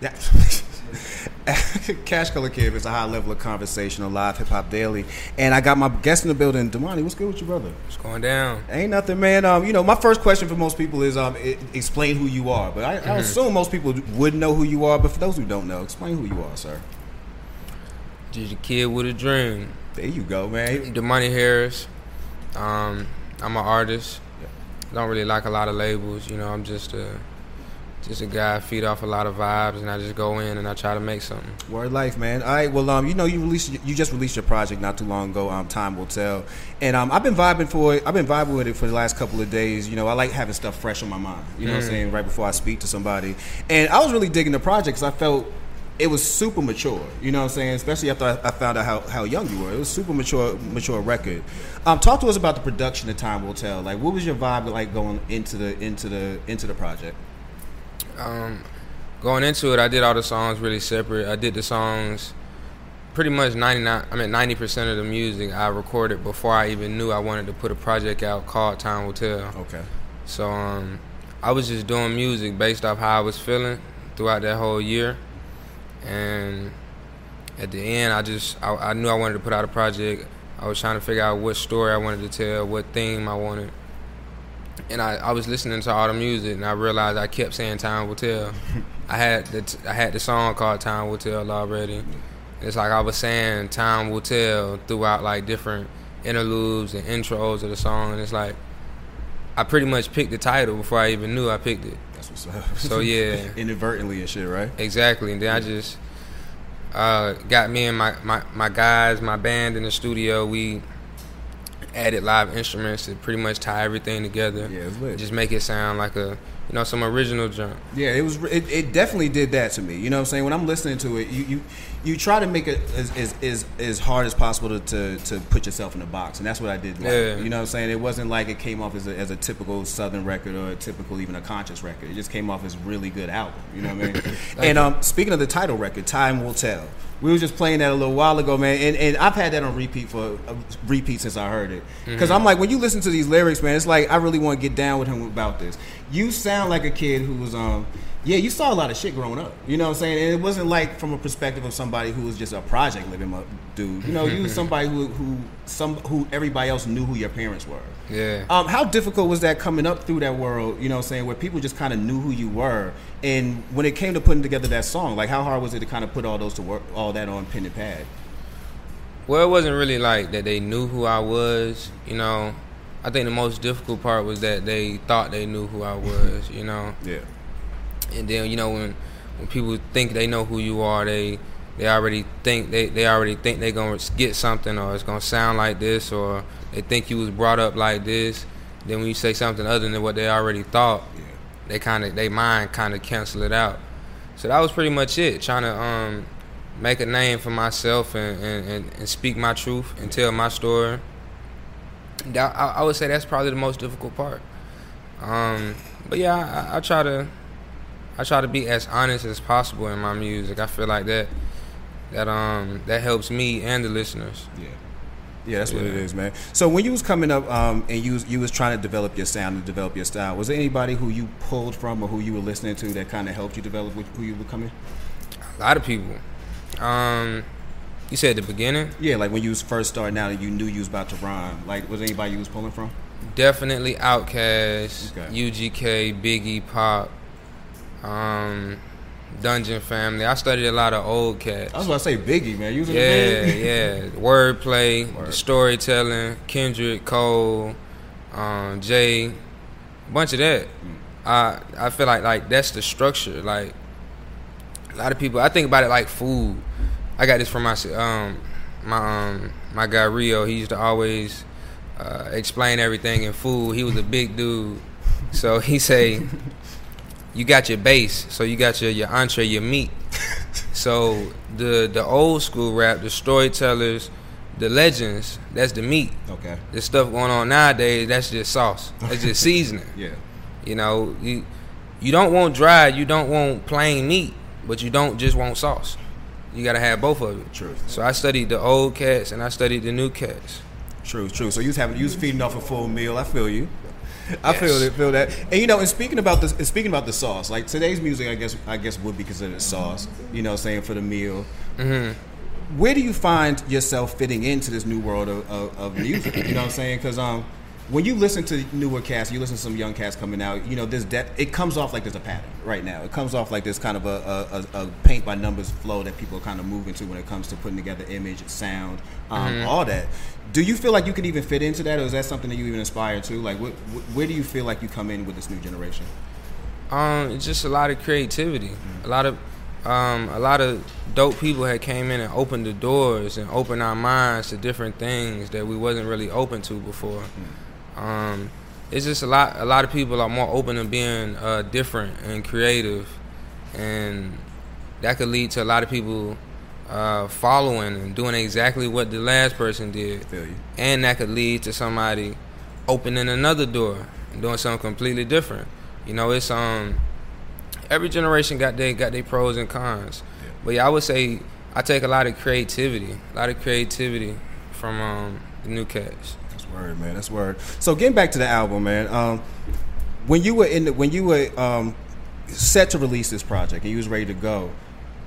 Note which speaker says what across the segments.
Speaker 1: Yeah. Cash Color Kid is a high level of conversation on Live Hip Hop Daily, and I got my guest in the building, Domani. What's good with you, brother?
Speaker 2: What's going down?
Speaker 1: Ain't nothing, man. Um, you know, my first question for most people is um, explain who you are. But I, I assume most people would know who you are. But for those who don't know, explain who you are, sir.
Speaker 2: Just a kid with a dream.
Speaker 1: There you go, man.
Speaker 2: Domani Harris. Um, I'm an artist. Don't really like a lot of labels. You know, I'm just a just a guy feed off a lot of vibes, and I just go in and I try to make something.
Speaker 1: Word life, man. All right. Well, um, you know, you released, you just released your project not too long ago. Um, time will tell. And um, I've been vibing for it. I've been vibing with it for the last couple of days. You know, I like having stuff fresh on my mind. You know, what I'm saying right before I speak to somebody. And I was really digging the project because I felt it was super mature. You know what I'm saying? Especially after I, I found out how, how young you were. It was super mature, mature record. Um, talk to us about the production of Time Will Tell. Like, what was your vibe like going into the into the into the project?
Speaker 2: Um, going into it, I did all the songs really separate. I did the songs pretty much 99 I mean 90% of the music I recorded before I even knew I wanted to put a project out called Time Will Tell.
Speaker 1: Okay.
Speaker 2: So um, I was just doing music based off how I was feeling throughout that whole year, and at the end, I just I, I knew I wanted to put out a project. I was trying to figure out what story I wanted to tell, what theme I wanted, and I, I was listening to all the music, and I realized I kept saying "Time Will Tell." I had the t- I had the song called "Time Will Tell" already. It's like I was saying "Time Will Tell" throughout like different interludes and intros of the song, and it's like I pretty much picked the title before I even knew I picked it.
Speaker 1: That's what's up.
Speaker 2: So yeah,
Speaker 1: Inadvertently and shit, right?
Speaker 2: exactly. And then I just uh, got me and my, my, my guys, my band in the studio. We added live instruments to pretty much tie everything together.
Speaker 1: Yeah, it's lit.
Speaker 2: Just make it sound like a you know some original jump.
Speaker 1: Yeah, it was. It, it definitely did that to me. You know what I'm saying? When I'm listening to it, you you, you try to make it as, as, as, as hard as possible to, to, to put yourself in a box, and that's what I did. Like.
Speaker 2: Yeah.
Speaker 1: You know what I'm saying? It wasn't like it came off as a, as a typical Southern record or a typical even a conscious record. It just came off as a really good album. You know what I mean? and um, speaking of the title record, Time Will Tell. We were just playing that a little while ago, man, and, and I've had that on repeat for uh, repeat since I heard it. Because I'm like, when you listen to these lyrics, man, it's like I really want to get down with him about this. You sound like a kid who was um, yeah, you saw a lot of shit growing up. You know what I'm saying? And it wasn't like from a perspective of somebody who was just a project living mo- dude. You know, you was somebody who who some who everybody else knew who your parents were.
Speaker 2: Yeah.
Speaker 1: Um, how difficult was that coming up through that world? You know, what I'm saying where people just kind of knew who you were, and when it came to putting together that song, like how hard was it to kind of put all those to work, all that on pen and pad?
Speaker 2: Well, it wasn't really like that they knew who I was, you know. I think the most difficult part was that they thought they knew who I was, you know.
Speaker 1: Yeah.
Speaker 2: And then you know when when people think they know who you are, they they already think they, they already think they're gonna get something or it's gonna sound like this or they think you was brought up like this. Then when you say something other than what they already thought,
Speaker 1: Yeah.
Speaker 2: they kind of they mind kind of cancel it out. So that was pretty much it. Trying to um, make a name for myself and, and, and, speak my truth and tell my story. That, I, I would say that's probably the most difficult part. Um, but yeah, I, I try to I try to be as honest as possible in my music. I feel like that that um that helps me and the listeners.
Speaker 1: Yeah. Yeah, that's what it
Speaker 2: Yeah.
Speaker 1: is, man. So when you was coming up um, and you was, you was trying to develop your sound and develop your style, was there anybody who you pulled from or who you were listening to that kind of helped you develop wh- who you were coming?
Speaker 2: A lot of people. Um, you said at the beginning.
Speaker 1: Yeah, like when you was first starting out and you knew you was about to rhyme. Like, was there anybody you was pulling from?
Speaker 2: Definitely Outkast,
Speaker 1: Okay.
Speaker 2: UGK, Biggie, Pop, um, Dungeon Family. I studied a lot of old cats.
Speaker 1: I was about to say Biggie, man. You was
Speaker 2: Yeah, yeah. Wordplay,
Speaker 1: Word.
Speaker 2: the storytelling, Kendrick, Cole, um, Jay, a bunch of that. I I feel like like that's the structure. Like a lot of people, I think about it like food. I got this from my um my um my guy Rio. He used to always uh, explain everything in food. He was a big dude, so he say, "You got your base, so you got your your entree, your meat." So the the old school rap, the storytellers, the legends, that's the meat.
Speaker 1: Okay.
Speaker 2: The stuff going on nowadays, that's just sauce. That's just seasoning.
Speaker 1: Yeah.
Speaker 2: You know, you you don't want dry, you don't want plain meat, but you don't just want sauce. You gotta have both of it.
Speaker 1: True.
Speaker 2: So I studied the old cats and I studied the new cats.
Speaker 1: True, true. So you was having you was feeding off a full meal. I feel you. I yes. feel it, feel that. And you know, and speaking about the speaking about the sauce, like today's music, I guess I guess would be considered sauce. You know, saying for the meal. Mm-hmm. Where do you find yourself fitting into this new world of, of, of music? You know what I'm saying? Because um, when you listen to newer cast, you listen to some young cast coming out. You know, this de- it comes off like there's a pattern right now. It comes off like there's kind of a, a, a, paint by numbers flow that people are kind of moving to when it comes to putting together image, sound, um, mm-hmm. all that. Do you feel like you could even fit into that, or is that something that you even aspire to? Like, wh- wh- where do you feel like you come in with this new generation?
Speaker 2: Um, it's just a lot of creativity, mm-hmm. a lot of um, a lot of dope people had came in and opened the doors and opened our minds to different things that we wasn't really open to before. Mm-hmm um, it's just a lot. A lot of people are more open to being uh, different and creative, and that could lead to a lot of people uh, following and doing exactly what the last person did. And that could lead to somebody opening another door and doing something completely different. You know, it's um every generation got their got their pros and cons. Yeah. But yeah, I would say I take a lot of creativity, a lot of creativity from um, the new cats.
Speaker 1: Word, man. That's word. So getting back to the album, man. Um, when you were in the, when you were um, set to release this project and you was ready to go,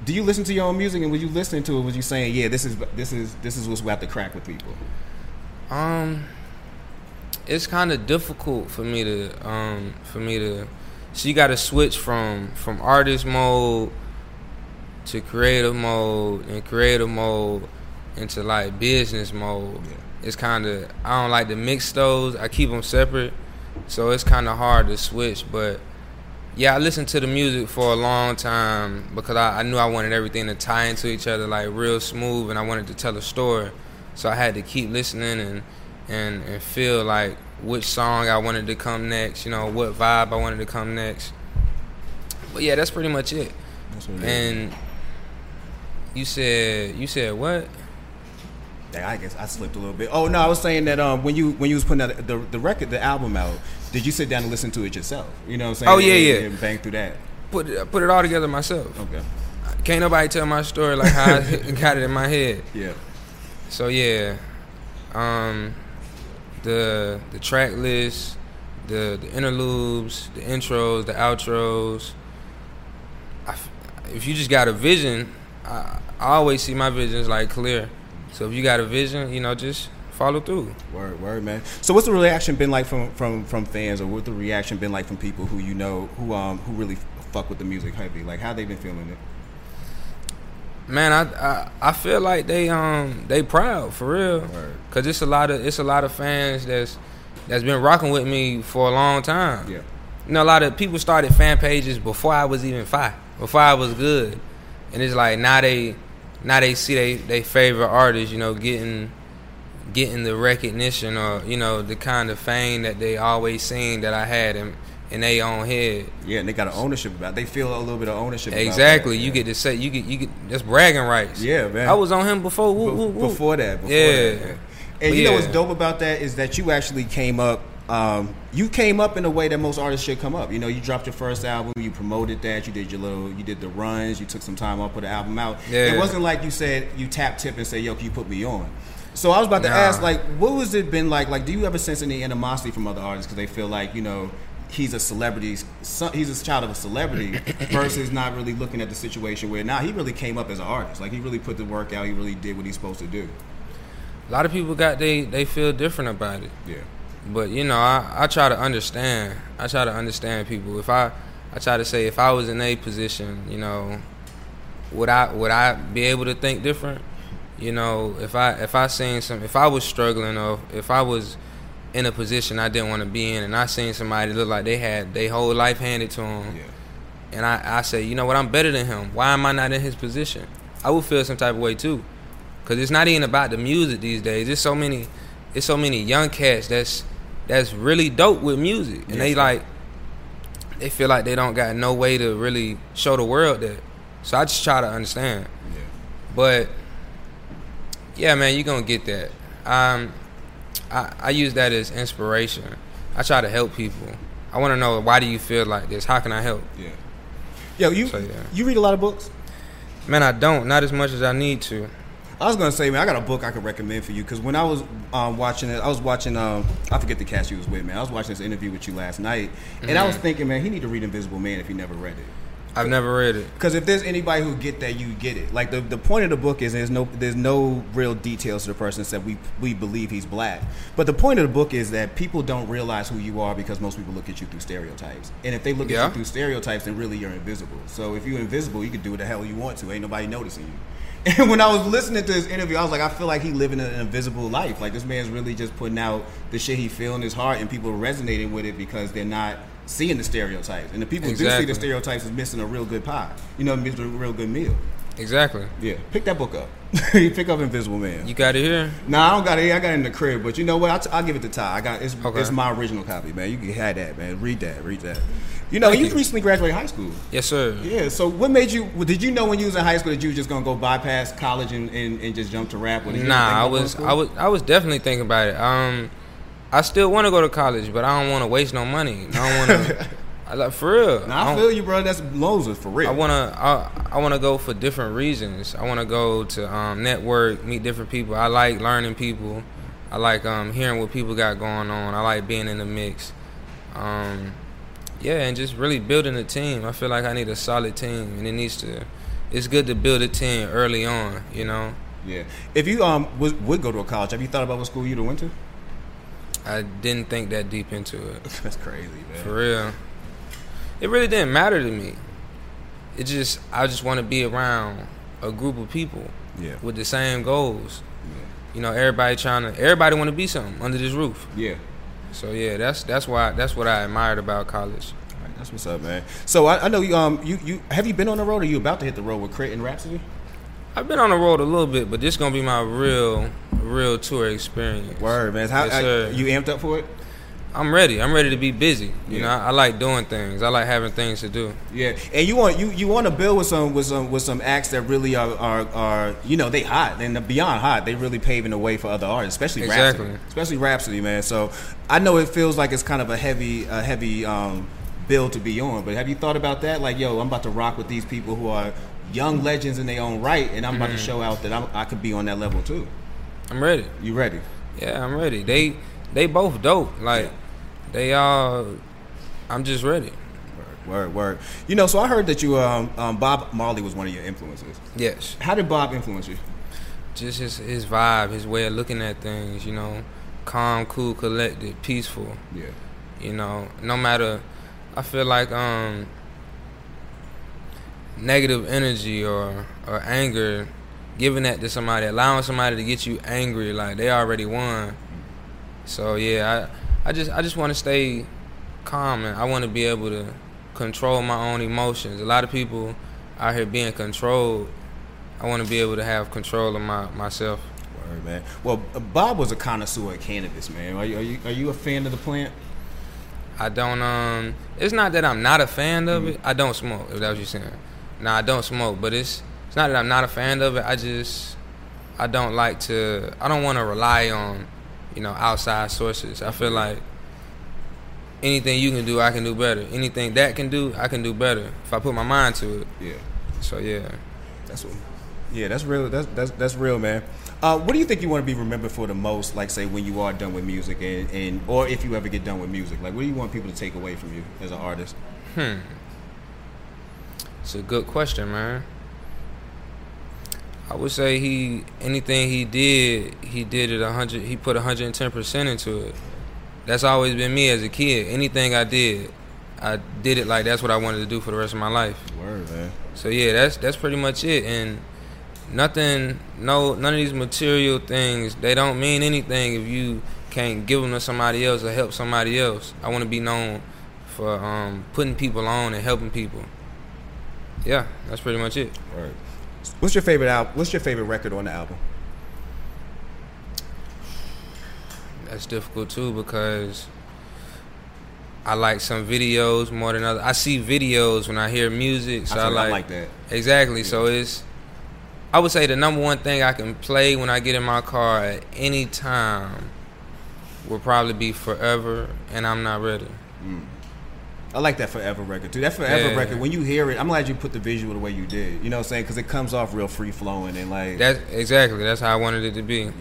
Speaker 1: do you listen to your own music and was you listening to it? Was you saying, yeah, this is this is this is what's have to crack with people?
Speaker 2: Um, it's kind of difficult for me to um for me to. So you got to switch from from artist mode to creative mode and creative mode into like business mode. Yeah it's kind of I don't like to mix those. I keep them separate, so it's kind of hard to switch. But yeah, I listened to the music for a long time because I, I, knew I wanted everything to tie into each other like real smooth, and I wanted to tell a story. So I had to keep listening and and and feel like which song I wanted to come next. You know, what vibe I wanted to come next. But yeah, that's pretty much it. and you said you said what?
Speaker 1: I guess I slipped a little bit. Oh no, I was saying that um, when you when you was putting out the, the record, the album out, did you sit down and listen to it yourself? You know what I'm saying?
Speaker 2: Oh yeah, yeah.
Speaker 1: And bang through that.
Speaker 2: Put it, put it all together myself.
Speaker 1: Okay.
Speaker 2: Can't nobody tell my story like how I got it in my head.
Speaker 1: Yeah.
Speaker 2: So yeah, um, the the track list, the the interludes, the intros, the outros. I, if you just got a vision, I, I always see my visions like clear. So if you got a vision, you know, just follow through.
Speaker 1: Word, word, man. So what's the reaction been like from from from fans, or what the reaction been like from people who you know who um who really fuck with the music heavy? Like how they been feeling it?
Speaker 2: Man, I, I I feel like they um they proud for real, word. cause it's a lot of it's a lot of fans that's that's been rocking with me for a long time.
Speaker 1: Yeah,
Speaker 2: you know, a lot of people started fan pages before I was even five, before I was good, and it's like now they now they see they they favorite artists, you know, getting getting the recognition or you know the kind of fame that they always seen that I had in in their own head.
Speaker 1: Yeah, and they got an ownership about. It. They feel a little bit of ownership.
Speaker 2: Exactly.
Speaker 1: That,
Speaker 2: you get to say you get you get that's bragging rights.
Speaker 1: Yeah, man.
Speaker 2: I was on him before. Woo, woo,
Speaker 1: woo. Before that. Before
Speaker 2: yeah.
Speaker 1: That, and you yeah. know what's dope about that is that you actually came up um, you came up in a way that most artists should come up. You know, you dropped your first album, you promoted that, you did your little, you did the runs, you took some time off, put the album out. Yeah. It wasn't like you said you tap tip and say, "Yo, can you put me on?" So I was about to nah. ask, like, what was it been like? Like, do you ever sense any animosity from other artists because they feel like you know he's a celebrity, he's a child of a celebrity, versus not really looking at the situation where now he really came up as an artist. Like he really put the work out, he really did what he's supposed to do.
Speaker 2: A lot of people got they they feel different about it.
Speaker 1: Yeah.
Speaker 2: But you know, I, I try to understand. I try to understand people. If I I try to say if I was in a position, you know, would I would I be able to think different? You know, if I if I seen some if I was struggling or if I was in a position I didn't want to be in and I seen somebody look like they had their whole life handed to them.
Speaker 1: Yeah.
Speaker 2: And I, I say, you know what, I'm better than him. Why am I not in his position? I would feel some type of way too. Cause it's not even about the music these days. There's so many it's so many young cats that's that's really dope with music, and yes, they like they feel like they don't got no way to really show the world that. So I just try to understand.
Speaker 1: Yeah.
Speaker 2: But yeah, man, you're gonna get that. Um, I I use that as inspiration. I try to help people. I want to know why do you feel like this? How can I help?
Speaker 1: Yeah. Yo, you so, yeah. you read a lot of books?
Speaker 2: Man, I don't. Not as much as I need to.
Speaker 1: I was gonna say, man, I got a book I could recommend for you because when I was um, watching it, I was watching. Um, I forget the cast you was with, man. I was watching this interview with you last night, and I was
Speaker 2: Mm-hmm.
Speaker 1: thinking, man, he need to read Invisible Man if he never read it.
Speaker 2: I've never read it.
Speaker 1: Because if there's anybody who get that, you get it. Like the, the point of the book is there's no there's no real details to the person that we we believe he's black. But the point of the book is that people don't realize who you are because most people look at you through stereotypes. And if they look at you through stereotypes, then really you're invisible. So if you're invisible, you can do what the hell you want to. Ain't nobody noticing you. And when I was listening to this interview, I was like, I feel like he living an invisible life. Like this man's really just putting out the shit he feel in his heart, and people are resonating with it because they're not seeing the stereotypes. And the people who do see the stereotypes is missing a real good pie. You know, missing a real good meal.
Speaker 2: Exactly.
Speaker 1: Yeah, pick that book up. You pick up Invisible Man.
Speaker 2: You got it here.
Speaker 1: nah, I don't got it. here. I got it in the crib, but you know what? I'll, give it to Ty. I got it's,
Speaker 2: Okay.
Speaker 1: it's my original copy, man. You can have that, man. Read that. Read that. You know, you,
Speaker 2: you.
Speaker 1: recently graduated high school.
Speaker 2: Yes, sir.
Speaker 1: Yeah. So, what made you? Did you know when you was in high school that you was just gonna go bypass college and, and, and just jump to rap? Or did you ever think
Speaker 2: Nah, I
Speaker 1: about going to
Speaker 2: was. I was, I was definitely thinking about it. Um, I still want to go to college, but I don't want to waste no money. I don't want to. I like for real.
Speaker 1: Nah, I
Speaker 2: don't-
Speaker 1: feel you, bro. That's loads for real.
Speaker 2: I wanna I, I wanna go for different reasons. I wanna go to um, network, meet different people. I like learning people. I like um, hearing what people got going on. I like being in the mix. Um, yeah, and just really building a team. I feel like I need a solid team, and it needs to. It's good to build a team early on. You know,
Speaker 1: yeah. If you um would, would go to a college, have you thought about what school you'd have went to?
Speaker 2: I didn't think that deep into it.
Speaker 1: That's crazy, man.
Speaker 2: For real. It really didn't matter to me. It just I just want to be around a group of people
Speaker 1: Yeah.
Speaker 2: with the same goals. You know, everybody trying to everybody want to be something under this roof.
Speaker 1: Yeah.
Speaker 2: So yeah, that's that's why that's what I admired about college.
Speaker 1: Right, that's what's up, man. So I, I know you um you, you have you been on the road or you about to hit the road with Crit and Rapsody?
Speaker 2: I've been on the road a little bit, but this gonna be my real real tour experience.
Speaker 1: Word, man. How
Speaker 2: Yes,
Speaker 1: I- you amped up for it?
Speaker 2: I'm ready. I'm ready to be busy. You
Speaker 1: Yeah.
Speaker 2: know, I, I like doing things. I like having things to do.
Speaker 1: Yeah, and you want you you want to build with some with some with some acts that really are are, are you know they hot and beyond hot. They really paving the way for other artists, especially
Speaker 2: Exactly.
Speaker 1: Rapsody, especially Rapsody, man. So I know it feels like it's kind of a heavy a heavy um, bill to be on, but have you thought about that? Like, yo, I'm about to rock with these people who are young legends in their own right, and I'm about to
Speaker 2: Mm-hmm.
Speaker 1: show out that I'm, I could be on that level too.
Speaker 2: I'm ready.
Speaker 1: You ready?
Speaker 2: Yeah, I'm ready. They they both dope. Like they all I'm just ready.
Speaker 1: Word, word. You know, so I heard that you um, um Bob Marley was one of your influences.
Speaker 2: Yes.
Speaker 1: How did Bob influence you?
Speaker 2: Just his his vibe, his way of looking at things, you know, calm, cool, collected, peaceful.
Speaker 1: Yeah.
Speaker 2: You know, no matter I feel like um negative energy or or anger, giving that to somebody, allowing somebody to get you angry, like they already won. So yeah, I I just I just want to stay calm and I want to be able to control my own emotions. A lot of people out here being controlled. I want to be able to have control of my myself.
Speaker 1: Word, man. Well, Bob was a connoisseur of cannabis, man. Are you, are you are you a fan of the plant?
Speaker 2: I don't um it's not that I'm not a fan of it. I don't smoke, if that's what you're saying. Nah, I don't smoke, but it's it's not that I'm not a fan of it. I just I don't like to I don't want to rely on, you know, outside sources. I feel like anything you can do, I can do better. Anything that can do, I can do better if I put my mind to it.
Speaker 1: Yeah,
Speaker 2: So yeah.
Speaker 1: that's what. Yeah, that's real. That's that's that's real, man. Uh, what do you think you want to be remembered for the most? Like, say, when you are done with music, and, and or if you ever get done with music, like, what do you want people to take away from you as an artist?
Speaker 2: Hmm, It's a good question, man. I would say he anything he did, he did it a hundred. He put hundred and ten percent into it. That's always been me as a kid. Anything I did, I did it like that's what I wanted to do for the rest of my life.
Speaker 1: Word, man.
Speaker 2: So yeah, that's that's pretty much it. And nothing, no, none of these material things, they don't mean anything if you can't give them to somebody else or help somebody else. I want to be known for um, putting people on and helping people. Yeah, that's pretty much it.
Speaker 1: Word. What's your favorite album? What's your favorite record on the album?
Speaker 2: That's difficult too because I like some videos more than others. I see videos when I hear music, so
Speaker 1: I,
Speaker 2: I, like,
Speaker 1: like that.
Speaker 2: exactly. So it's I would say the number one thing I can play when I get in my car at any time will probably be forever, and I'm not ready. Mm.
Speaker 1: I like that Forever record too. That Forever
Speaker 2: Yeah.
Speaker 1: record, when you hear it, I'm glad you put the visual the way you did. You know what I'm saying? Because it comes off real free flowing and like.
Speaker 2: That's exactly. That's how I wanted it to be.
Speaker 1: yeah.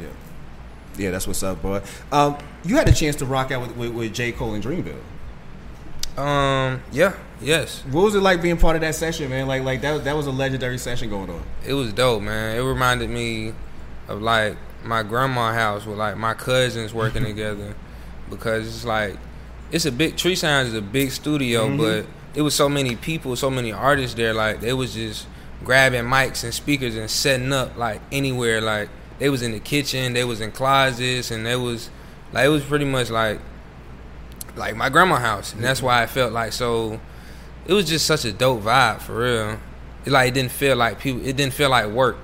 Speaker 1: Yeah, that's what's up, boy. Um, you had a chance to rock out with, with, with J. Cole and Dreamville.
Speaker 2: Um. Yeah. Yes.
Speaker 1: What was it like being part of that session, man? Like, like that, that was a legendary session going on.
Speaker 2: It was dope, man. It reminded me of like my grandma house with like my cousins working together because it's like it's a big Tree Sounds is a big studio,
Speaker 1: Mhm.
Speaker 2: but it was so many people, so many artists there. Like they was just grabbing mics and speakers and setting up like anywhere. Like they was in the kitchen, they was in closets, and they was like it was pretty much like like my grandma house, and that's why I felt like so. It was just such a dope vibe for real. It like it didn't feel like people. It didn't feel like work,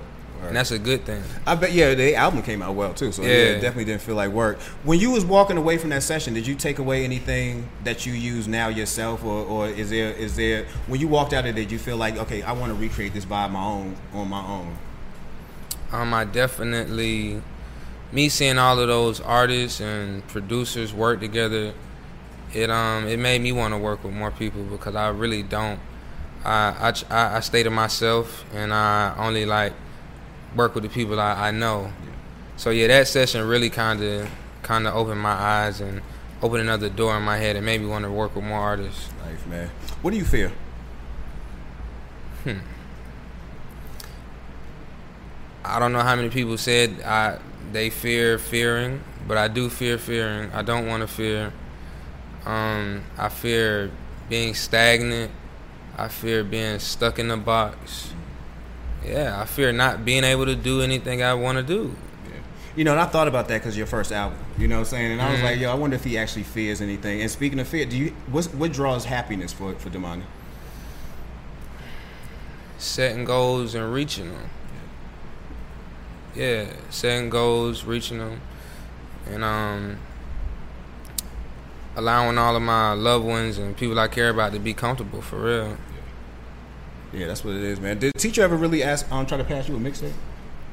Speaker 2: And that's a good thing.
Speaker 1: I bet, yeah, the album came out well too. So yeah.
Speaker 2: Yeah.
Speaker 1: it definitely didn't feel like work. When you was walking away from that session, did you take away anything that you use now yourself, or, or is there is there when you walked out of there, did you feel like okay, I want to recreate this by my own on my own?
Speaker 2: Um, I definitely, me seeing all of those artists and producers work together, it um it made me want to work with more people because I really don't. I I I, I stay to myself and I only like work with the people I, I know. So yeah, that session really kind of kind of opened my eyes and opened another door in my head and made me want to work with more artists.
Speaker 1: Life, man. What do you fear?
Speaker 2: I don't know how many people said I they fear fearing, but I do fear fearing. I don't want to fear. Um, I fear being stagnant. I fear being stuck in a box. Yeah, I fear not being able to do anything I want to do.
Speaker 1: You know, and I thought about that because your first album. You know what I'm saying? And I was
Speaker 2: Mhm.
Speaker 1: like, yo, I wonder if he actually fears anything. And speaking of fear, do you what's, what draws happiness for for Domani?
Speaker 2: Setting goals and reaching them. Yeah, setting goals, reaching them, and um, allowing all of my loved ones and people I care about to be comfortable for real.
Speaker 1: Yeah, that's what it is, man. Did the teacher ever really ask um try to pass you a mixtape?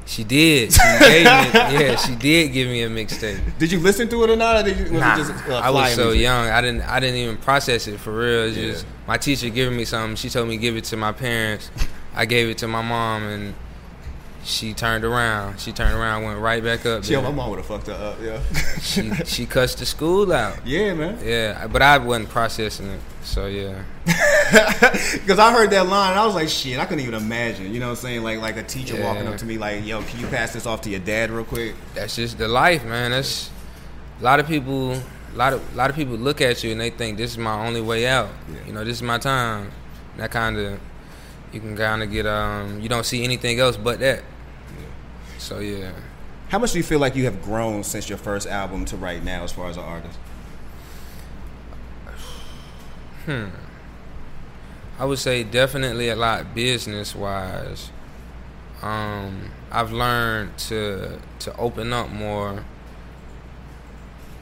Speaker 2: She did. She gave me. Yeah, she did give me a mixtape.
Speaker 1: Did you listen to it or not? Or did you, was
Speaker 2: Nah,
Speaker 1: just uh,
Speaker 2: I was so
Speaker 1: music?
Speaker 2: young. I didn't. I didn't even process it for real. It's
Speaker 1: Yeah.
Speaker 2: just my teacher giving me something. She told me give it to my parents. I gave it to my mom, and she turned around. She turned around, went right back up. There.
Speaker 1: my mom would have fucked her up. Yeah.
Speaker 2: she she cussed the school out.
Speaker 1: yeah, man.
Speaker 2: Yeah, but I wasn't processing it. So yeah,
Speaker 1: Because I heard that line and I was like, shit, I couldn't even imagine. You know what I'm saying? Like like a teacher
Speaker 2: Yeah.
Speaker 1: walking up to me like, yo, can you pass this off to your dad real quick?
Speaker 2: that's just the life, man. That's a lot of people. A lot of a lot of people look at you and they think this is my only way out.
Speaker 1: Yeah.
Speaker 2: You know, this is my time. That kind of you can kind of get um. You don't see anything else but that. So yeah.
Speaker 1: How much do you feel like you have grown since your first album to right now as far as an artist?
Speaker 2: Hmm. I would say definitely a lot business wise. Um, I've learned to to open up more.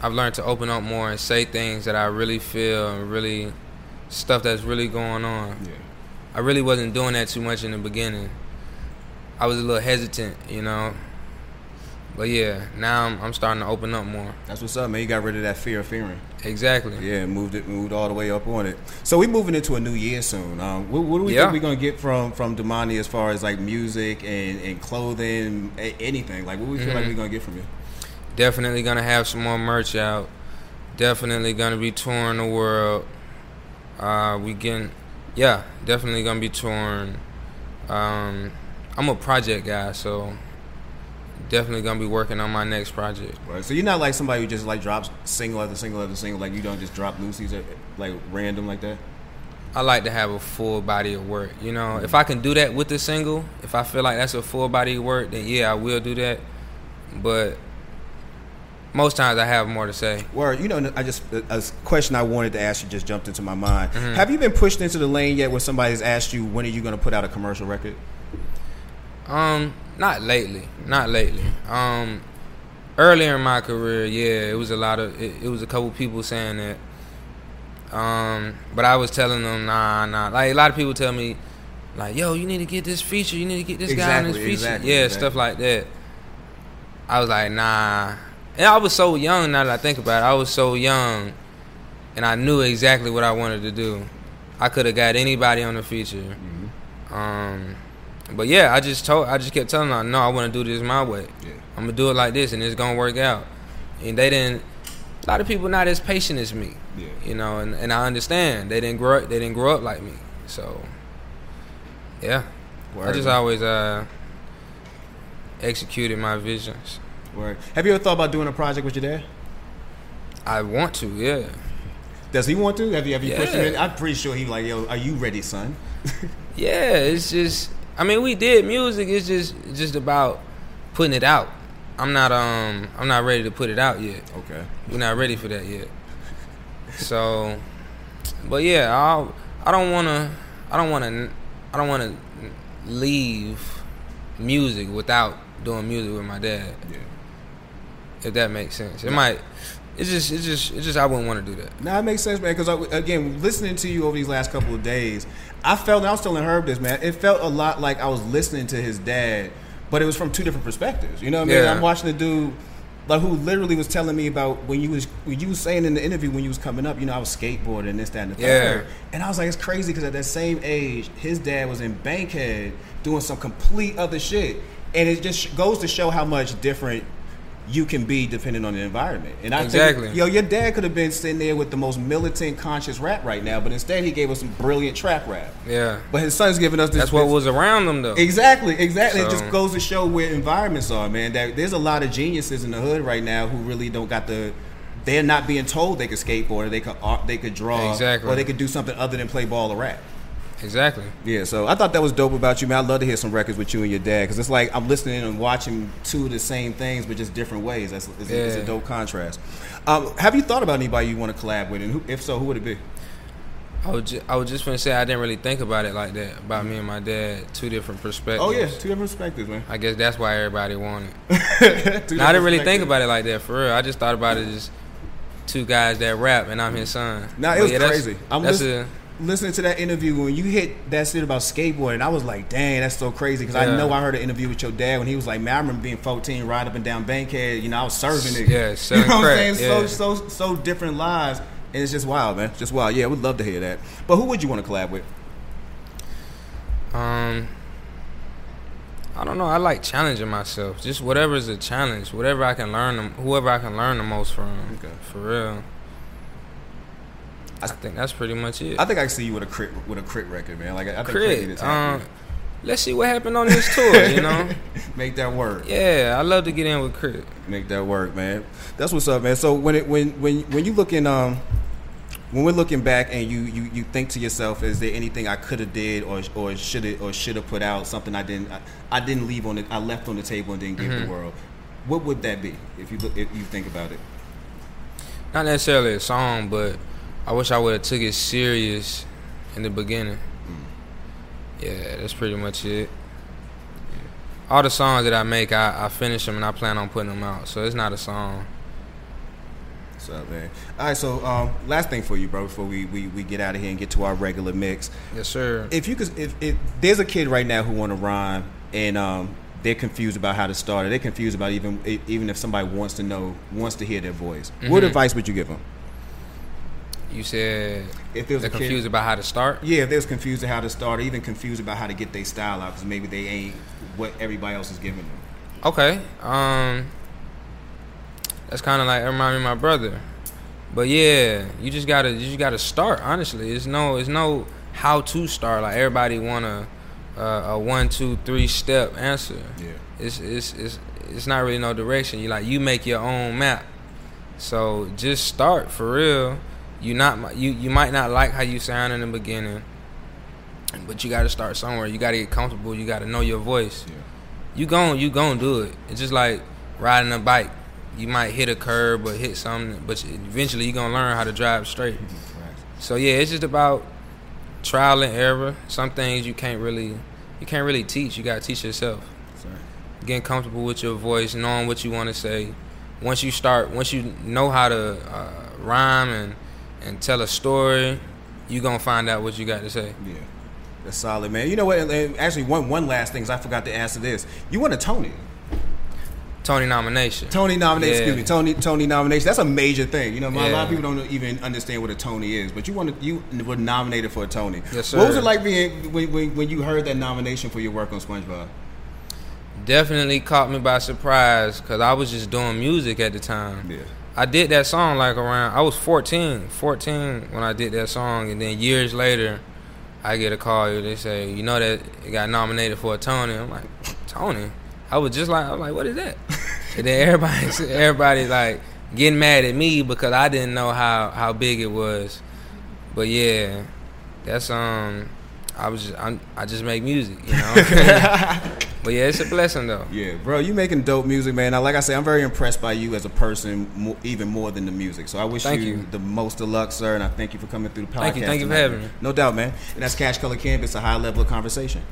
Speaker 2: I've learned to open up more and say things that I really feel and really stuff that's really going on.
Speaker 1: Yeah.
Speaker 2: I really wasn't doing that too much in the beginning. I was a little hesitant, you know. But yeah, now I'm, I'm starting to open up more.
Speaker 1: That's what's up, man. You got rid of that fear of fearing.
Speaker 2: Exactly.
Speaker 1: Yeah, moved it, moved all the way up on it. So we moving into a new year soon. Um, what, what do we
Speaker 2: Yeah.
Speaker 1: think we're gonna get from from Domani as far as like music and, and clothing, a- anything? Like, what we feel like
Speaker 2: Mhm.
Speaker 1: we're gonna get from you?
Speaker 2: Definitely gonna have some more merch out. Definitely gonna be touring the world. Uh, we getting, yeah, definitely gonna be touring. Um, I'm a project guy, so definitely gonna be working on my next project.
Speaker 1: Right. So you're not like somebody who just like drops single after single after single. Like you don't just drop Lucy's at, like random like that.
Speaker 2: I like to have a full body of work. You know, if I can do that with the single, if I feel like that's a full body of work, then yeah, I will do that. But most times I have more to say.
Speaker 1: Word, you know, I just a, a question I wanted to ask you just jumped into my mind.
Speaker 2: Mhm.
Speaker 1: Have you been pushed into the lane yet where somebody's asked you when are you going to put out a commercial record?
Speaker 2: Um, not lately, not lately. Um, earlier in my career, yeah, it was a lot of it, it was a couple people saying that. Um, but I was telling them, nah, nah. Like a lot of people tell me, like, yo, you need to get this feature, you need to get this guy on this feature,
Speaker 1: exactly,
Speaker 2: yeah,
Speaker 1: exactly.
Speaker 2: stuff like that. I was like, nah. And I was so young. Now that I think about it, I was so young and I knew exactly what I wanted to do. I could have got anybody on the feature.
Speaker 1: Mm-hmm.
Speaker 2: Um, but yeah, I just told, I just kept telling them, no, I want to do this my way.
Speaker 1: Yeah.
Speaker 2: I'm gonna do it like this, and it's gonna work out. And they didn't. A lot of people not as patient as me.
Speaker 1: Yeah.
Speaker 2: You know, and, and I understand they didn't grow up, they didn't grow up like me. So yeah, I
Speaker 1: Word,
Speaker 2: just always uh executed my visions.
Speaker 1: Word. Have you ever thought about doing a project with your dad?
Speaker 2: I want to, yeah.
Speaker 1: Does he want to? Have you have you pushed
Speaker 2: Yeah.
Speaker 1: I'm pretty sure he like, yo, are you ready, son?
Speaker 2: Yeah, it's just I mean we did music, it's just just about putting it out. I'm not um I'm not ready to put it out yet.
Speaker 1: Okay.
Speaker 2: We're not ready for that yet. So but yeah, I I don't want to I don't want to I don't want to leave music without doing music with my dad.
Speaker 1: Yeah.
Speaker 2: If that makes sense. It might it's just it's just it's just I wouldn't want to do that.
Speaker 1: Nah, it makes sense, man. Because again, listening to you over these last couple of days, I felt. And I was telling Herb this, man. It felt a lot like I was listening to his dad, but it was from two different perspectives. You know what I mean?
Speaker 2: Yeah.
Speaker 1: I'm watching the dude, like who literally was telling me about when you was when you was saying in the interview when you was coming up. You know, I was skateboarding and this, that, and the
Speaker 2: Yeah.
Speaker 1: And I was like, it's crazy because at that same age, his dad was in Bankhead doing some complete other shit, and it just goes to show how much different. You can be depending on the environment, and I
Speaker 2: Exactly.
Speaker 1: think, yo, your dad could have been sitting there with the most militant, conscious rap right now, but instead he gave us some brilliant trap rap.
Speaker 2: Yeah.
Speaker 1: But his son's giving us this.
Speaker 2: That's what
Speaker 1: this-
Speaker 2: was around them though.
Speaker 1: Exactly, exactly. it just goes to show where environments are, man. That there's a lot of geniuses in the hood right now who really don't got the. They're not being told they could skateboard, or they could art, they could draw,
Speaker 2: Exactly.
Speaker 1: or they could do something other than play ball or rap.
Speaker 2: Exactly.
Speaker 1: Yeah, so I thought that was dope about you, man. I'd love to hear some records with you and your dad because it's like I'm listening and watching two of the same things, but just different ways. That's it's, a, it's a dope contrast. Um, have you thought about anybody you want to collab with, and who, if so, who would it be?
Speaker 2: I was just, I was just gonna say I didn't really think about it like that about me and my dad. Two different perspectives.
Speaker 1: Oh yeah, two different perspectives, man.
Speaker 2: I guess that's why everybody wanted. No, I didn't really think about it like that for real. I just thought about it as two guys that rap and I'm his son.
Speaker 1: Nah, it
Speaker 2: But
Speaker 1: was
Speaker 2: yeah, that's-
Speaker 1: crazy. I'm
Speaker 2: that's
Speaker 1: listen- listening to that interview when you hit that shit about skateboarding. I was like, dang, that's so crazy because I know I heard an interview with your dad when he was like, man, I remember being 14, riding up and down Bankhead. You know, I was serving it.
Speaker 2: Yeah,
Speaker 1: you know what I'm saying?
Speaker 2: yeah.
Speaker 1: So so so different lives, and it's just wild, man. Just wild. Yeah, we'd love to hear that. But who would you want to collab with?
Speaker 2: um, I don't know. I like challenging myself. Just whatever is a challenge, whatever I can learn, whoever I can learn the most from.
Speaker 1: Okay.
Speaker 2: For real. I think that's pretty much it.
Speaker 1: I think I can see you with a crit with a crit record, man. Like I think Crit
Speaker 2: Crit. Um, let's see what happened on this tour. You know.
Speaker 1: make that work.
Speaker 2: Yeah, I love to get in with Crit.
Speaker 1: Make that work, man. That's what's up, man. So when it when when when you looking um when we're looking back and you you, you think to yourself, is there anything I could have did or or should have or should have put out something I didn't I, I didn't leave on it I left on the table and didn't give
Speaker 2: Mm-hmm.
Speaker 1: the world? What would that be if you look if you think about it?
Speaker 2: Not necessarily a song, but I wish I would have took it serious in the beginning. Yeah, that's pretty much it. All the songs that I make, I, I finish them and I plan on putting them out. So it's not a song.
Speaker 1: What's up, man? All right, so um, last thing for you, bro, before we, we, we get out of here and get to our regular mix.
Speaker 2: Yes, sir.
Speaker 1: if you could if, if there's a kid right now who want to rhyme and um they're confused about how to start it they're confused about even even if somebody wants to know wants to hear their voice what
Speaker 2: Mhm.
Speaker 1: advice would you give them
Speaker 2: You said
Speaker 1: if there was
Speaker 2: they're
Speaker 1: a kid-
Speaker 2: confused about how to start.
Speaker 1: yeah if they was confused about how to start or even confused about how to get their style out because maybe they ain't what everybody else is giving them
Speaker 2: Okay. Um, that's kind of like it remind me of my brother. But yeah, you just gotta you just gotta start. Honestly, it's no it's no how to start. Like everybody want a a, a one two three step answer.
Speaker 1: yeah
Speaker 2: It's it's it's it's not really no direction. You like you make your own map. So just start for real. You not you you might not like how you sound in the beginning, but you got to start somewhere. You got to get comfortable. You got to know your voice
Speaker 1: yeah
Speaker 2: you gon' you gon' do it. It's just like riding a bike. You might hit a curb or hit something, but eventually you gonna learn how to drive straight. So yeah, it's just about trial and error. Some things you can't really you can't really teach. You gotta teach yourself.
Speaker 1: Sorry.
Speaker 2: Getting comfortable with your voice, knowing what you want to say. Once you start, once you know how to uh, rhyme and and tell a story, you gonna find out what you got to say.
Speaker 1: yeah that's solid man you know what actually one one last thing 'cause i forgot to answer this you won a tony
Speaker 2: Tony nomination.
Speaker 1: Tony nomination.
Speaker 2: Yeah.
Speaker 1: Excuse me. Tony Tony nomination. That's a major thing. You know, a lot of people don't even understand what a Tony is. But you wanted you were nominated for a Tony.
Speaker 2: Yes, sir.
Speaker 1: What was it like being when, when, when you heard that nomination for your work on SpongeBob?
Speaker 2: Definitely caught me by surprise because I was just doing music at the time.
Speaker 1: Yeah.
Speaker 2: I did that song like around I was 14, 14 when I did that song, and then years later, I get a call. They say, you know that it got nominated for a Tony. I'm like, Tony. I was just like, I was like, what is that? and then everybody, everybody like getting mad at me because I didn't know how how big it was. But yeah, that's um, I was just, I'm, I just make music, you know. but yeah, it's a blessing though.
Speaker 1: Yeah, bro, you making dope music, man. Now, like I say, I'm very impressed by you as a person, mo- even more than the music. So I wish you,
Speaker 2: you.
Speaker 1: the most of luck, sir, and I thank you for coming through the podcast.
Speaker 2: Thank you. Thank you for having me.
Speaker 1: No doubt, man. And that's Cash Color Canvas, a high level of conversation.